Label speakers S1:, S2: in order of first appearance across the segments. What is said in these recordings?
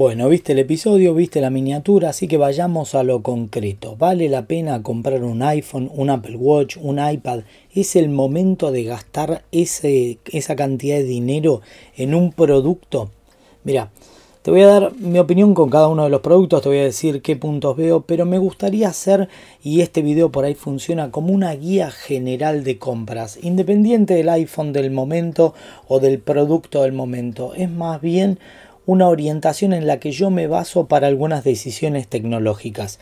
S1: Bueno, viste el episodio, viste la miniatura, así que vayamos a lo concreto. ¿Vale la pena comprar un iPhone, un Apple Watch, un iPad? ¿Es el momento de gastar esa cantidad de dinero en un producto? Mira, te voy a dar mi opinión con cada uno de los productos, te voy a decir qué puntos veo, pero me gustaría hacer, y este video por ahí funciona como una guía general de compras, independiente del iPhone del momento o del producto del momento. Es más bien una orientación en la que yo me baso para algunas decisiones tecnológicas.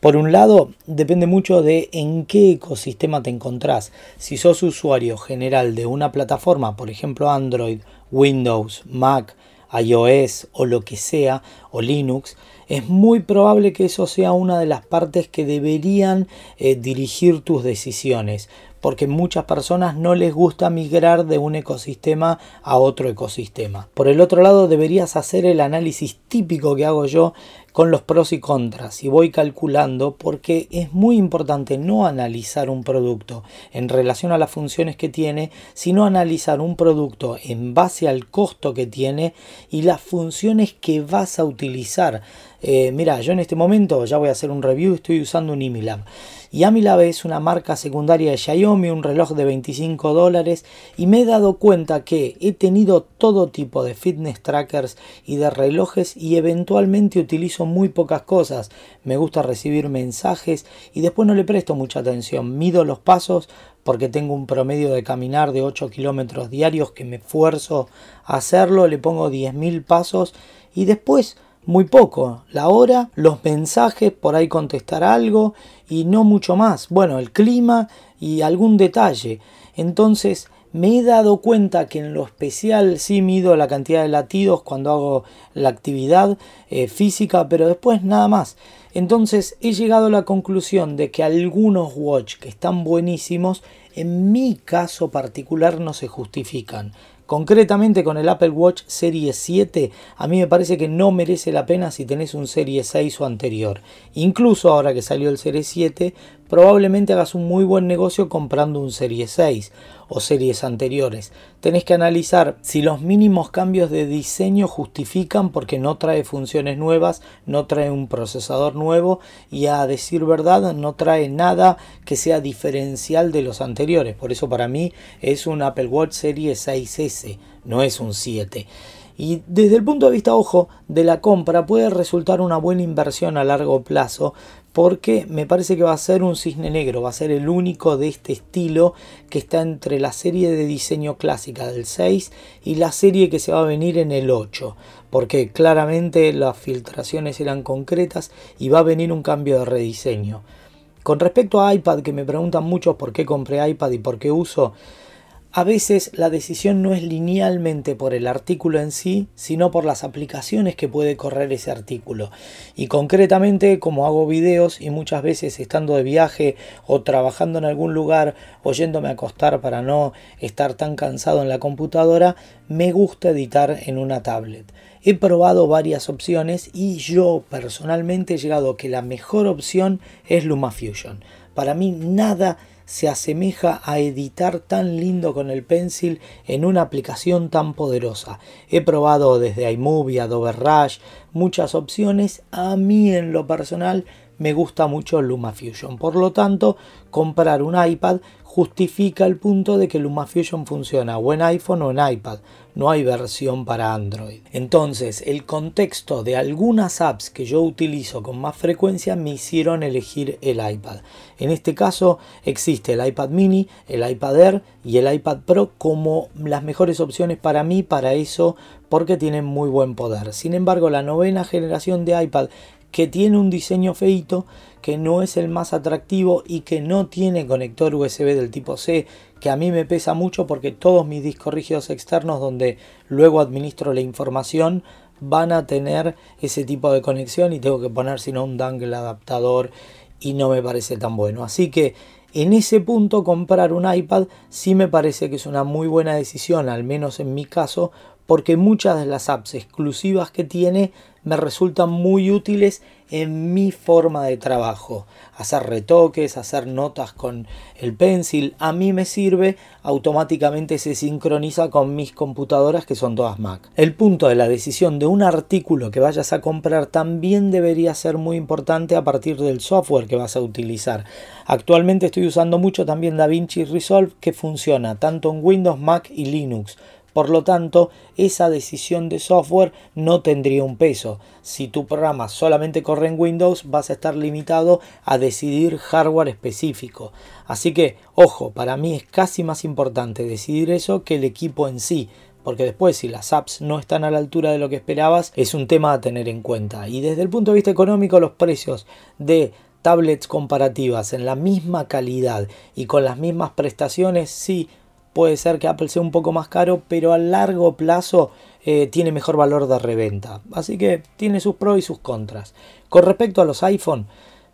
S1: Por un lado, depende mucho de en qué ecosistema te encontrás. Si sos usuario general de una plataforma, por ejemplo Android, Windows, Mac, iOS o lo que sea, o Linux, es muy probable que eso sea una de las partes que deberían eh, dirigir tus decisiones porque muchas personas no les gusta migrar de un ecosistema a otro ecosistema. Por el otro lado, deberías hacer el análisis típico que hago yo con los pros y contras y voy calculando porque es muy importante no analizar un producto en relación a las funciones que tiene, sino analizar un producto en base al costo que tiene y las funciones que vas a utilizar. Eh, mira, yo en este momento ya voy a hacer un review, estoy usando un Imilab. Y Amilab es una marca secundaria de Xiaomi, un reloj de 25 dólares y me he dado cuenta que he tenido todo tipo de fitness trackers y de relojes y eventualmente utilizo muy pocas cosas. Me gusta recibir mensajes y después no le presto mucha atención. Mido los pasos porque tengo un promedio de caminar de 8 kilómetros diarios que me esfuerzo a hacerlo, le pongo 10.000 pasos y después muy poco. La hora, los mensajes, por ahí contestar algo y no mucho más. Bueno, el clima y algún detalle. Entonces me he dado cuenta que en lo especial sí mido la cantidad de latidos cuando hago la actividad eh, física, pero después nada más. Entonces he llegado a la conclusión de que algunos watch que están buenísimos, en mi caso particular no se justifican. Concretamente con el Apple Watch Serie 7, a mí me parece que no merece la pena si tenés un Serie 6 o anterior. Incluso ahora que salió el Serie 7, probablemente hagas un muy buen negocio comprando un Serie 6 o series anteriores. Tenés que analizar si los mínimos cambios de diseño justifican porque no trae funciones nuevas, no trae un procesador nuevo y a decir verdad no trae nada que sea diferencial de los anteriores. Por eso para mí es un Apple Watch Serie 6S, no es un 7. Y desde el punto de vista, ojo, de la compra puede resultar una buena inversión a largo plazo porque me parece que va a ser un cisne negro, va a ser el único de este estilo que está entre la serie de diseño clásica del 6 y la serie que se va a venir en el 8, porque claramente las filtraciones eran concretas y va a venir un cambio de rediseño. Con respecto a iPad, que me preguntan mucho por qué compré iPad y por qué uso, a veces la decisión no es linealmente por el artículo en sí, sino por las aplicaciones que puede correr ese artículo. Y concretamente, como hago videos y muchas veces estando de viaje o trabajando en algún lugar o yéndome a acostar para no estar tan cansado en la computadora, me gusta editar en una tablet. He probado varias opciones y yo personalmente he llegado a que la mejor opción es LumaFusion. Para mí nada se asemeja a editar tan lindo con el pencil en una aplicación tan poderosa. He probado desde iMovie, Adobe Rush, muchas opciones. A mí en lo personal me gusta mucho LumaFusion. Por lo tanto, comprar un iPad justifica el punto de que LumaFusion funciona o en iPhone o en iPad. No hay versión para Android. Entonces, el contexto de algunas apps que yo utilizo con más frecuencia me hicieron elegir el iPad. En este caso, existe el iPad mini, el iPad Air y el iPad Pro como las mejores opciones para mí para eso porque tienen muy buen poder. Sin embargo, la novena generación de iPad que tiene un diseño feito, que no es el más atractivo y que no tiene conector USB del tipo C, que a mí me pesa mucho porque todos mis discos rígidos externos donde luego administro la información van a tener ese tipo de conexión y tengo que poner sino un dangle adaptador y no me parece tan bueno. Así que en ese punto comprar un iPad sí me parece que es una muy buena decisión, al menos en mi caso, porque muchas de las apps exclusivas que tiene me resultan muy útiles en mi forma de trabajo. Hacer retoques, hacer notas con el pencil, a mí me sirve, automáticamente se sincroniza con mis computadoras que son todas Mac. El punto de la decisión de un artículo que vayas a comprar también debería ser muy importante a partir del software que vas a utilizar. Actualmente estoy usando mucho también DaVinci Resolve que funciona tanto en Windows, Mac y Linux. Por lo tanto, esa decisión de software no tendría un peso. Si tu programa solamente corre en Windows, vas a estar limitado a decidir hardware específico. Así que, ojo, para mí es casi más importante decidir eso que el equipo en sí porque después si las apps no están a la altura de lo que esperabas, es un tema a tener en cuenta. Y desde el punto de vista económico, los precios de tablets comparativas en la misma calidad y con las mismas prestaciones, sí, puede ser que Apple sea un poco más caro, pero a largo plazo eh, tiene mejor valor de reventa. Así que tiene sus pros y sus contras. Con respecto a los iPhone,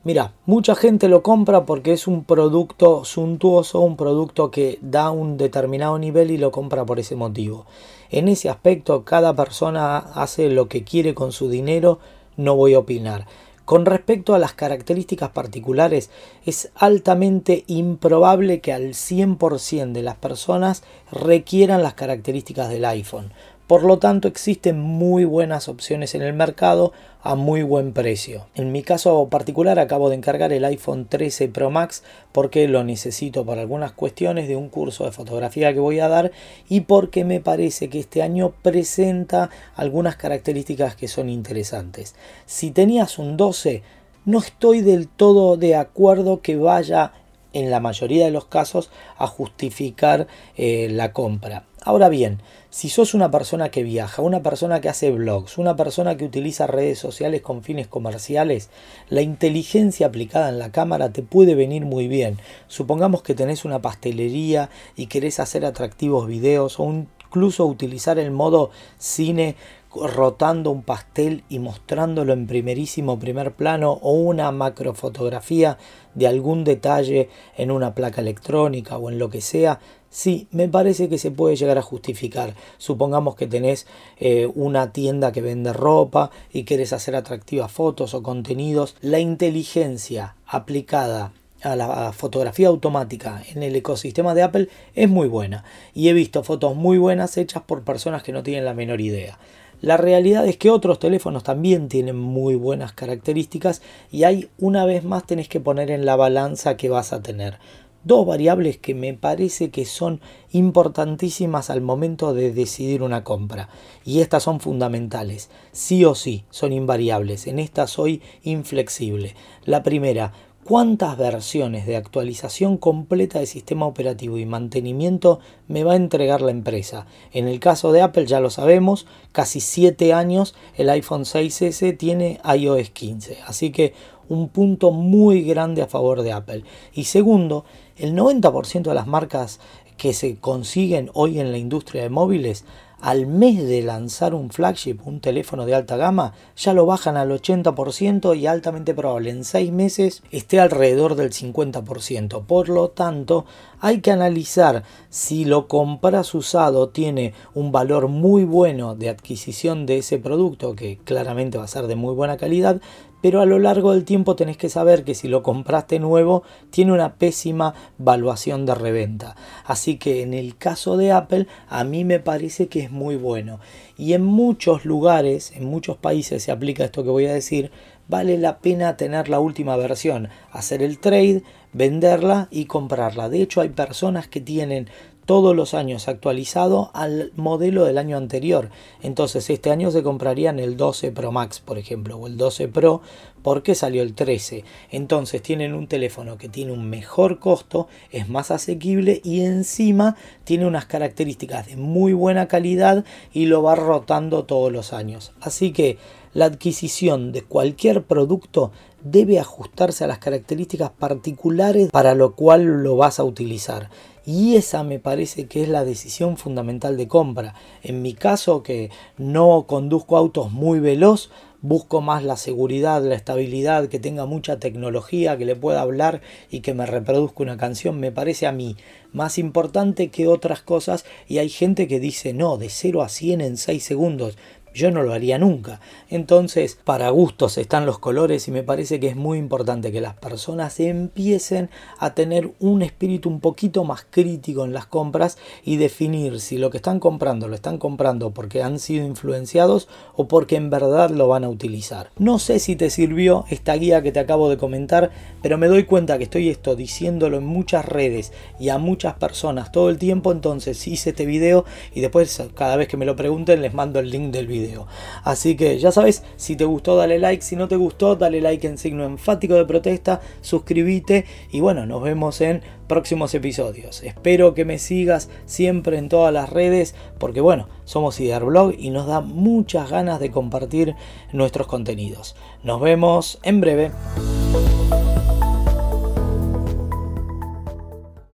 S1: mira, mucha gente lo compra porque es un producto suntuoso, un producto que da un determinado nivel y lo compra por ese motivo. En ese aspecto, cada persona hace lo que quiere con su dinero, no voy a opinar. Con respecto a las características particulares, es altamente improbable que al 100% de las personas requieran las características del iPhone. Por lo tanto, existen muy buenas opciones en el mercado a muy buen precio. En mi caso particular acabo de encargar el iPhone 13 Pro Max porque lo necesito para algunas cuestiones de un curso de fotografía que voy a dar y porque me parece que este año presenta algunas características que son interesantes. Si tenías un 12, no estoy del todo de acuerdo que vaya en la mayoría de los casos a justificar eh, la compra. Ahora bien, si sos una persona que viaja, una persona que hace blogs, una persona que utiliza redes sociales con fines comerciales, la inteligencia aplicada en la cámara te puede venir muy bien. Supongamos que tenés una pastelería y querés hacer atractivos videos o incluso utilizar el modo cine rotando un pastel y mostrándolo en primerísimo primer plano o una macrofotografía de algún detalle en una placa electrónica o en lo que sea, sí, me parece que se puede llegar a justificar. Supongamos que tenés eh, una tienda que vende ropa y querés hacer atractivas fotos o contenidos. La inteligencia aplicada a la fotografía automática en el ecosistema de Apple es muy buena y he visto fotos muy buenas hechas por personas que no tienen la menor idea. La realidad es que otros teléfonos también tienen muy buenas características y hay una vez más tenés que poner en la balanza que vas a tener. Dos variables que me parece que son importantísimas al momento de decidir una compra. Y estas son fundamentales. Sí o sí, son invariables. En esta soy inflexible. La primera, cuántas versiones de actualización completa de sistema operativo y mantenimiento me va a entregar la empresa. En el caso de Apple ya lo sabemos, casi 7 años el iPhone 6S tiene iOS 15, así que un punto muy grande a favor de Apple. Y segundo, el 90% de las marcas que se consiguen hoy en la industria de móviles al mes de lanzar un flagship, un teléfono de alta gama, ya lo bajan al 80% y altamente probable en 6 meses esté alrededor del 50%. Por lo tanto, hay que analizar si lo compras usado tiene un valor muy bueno de adquisición de ese producto, que claramente va a ser de muy buena calidad, pero a lo largo del tiempo tenés que saber que si lo compraste nuevo tiene una pésima valuación de reventa. Así que en el caso de Apple a mí me parece que es muy bueno. Y en muchos lugares, en muchos países se aplica esto que voy a decir, vale la pena tener la última versión, hacer el trade, venderla y comprarla. De hecho hay personas que tienen todos los años actualizado al modelo del año anterior. Entonces este año se comprarían el 12 Pro Max, por ejemplo, o el 12 Pro porque salió el 13. Entonces tienen un teléfono que tiene un mejor costo, es más asequible y encima tiene unas características de muy buena calidad y lo va rotando todos los años. Así que la adquisición de cualquier producto debe ajustarse a las características particulares para lo cual lo vas a utilizar. Y esa me parece que es la decisión fundamental de compra. En mi caso, que no conduzco autos muy veloz, busco más la seguridad, la estabilidad, que tenga mucha tecnología, que le pueda hablar y que me reproduzca una canción, me parece a mí más importante que otras cosas y hay gente que dice no, de 0 a 100 en 6 segundos. Yo no lo haría nunca. Entonces, para gustos están los colores y me parece que es muy importante que las personas empiecen a tener un espíritu un poquito más crítico en las compras y definir si lo que están comprando lo están comprando porque han sido influenciados o porque en verdad lo van a utilizar. No sé si te sirvió esta guía que te acabo de comentar, pero me doy cuenta que estoy esto diciéndolo en muchas redes y a muchas personas todo el tiempo, entonces hice este video y después cada vez que me lo pregunten les mando el link del video. Así que ya sabes, si te gustó dale like, si no te gustó dale like en signo enfático de protesta, suscríbete y bueno, nos vemos en próximos episodios. Espero que me sigas siempre en todas las redes porque bueno, somos Blog y nos da muchas ganas de compartir nuestros contenidos. Nos vemos en breve.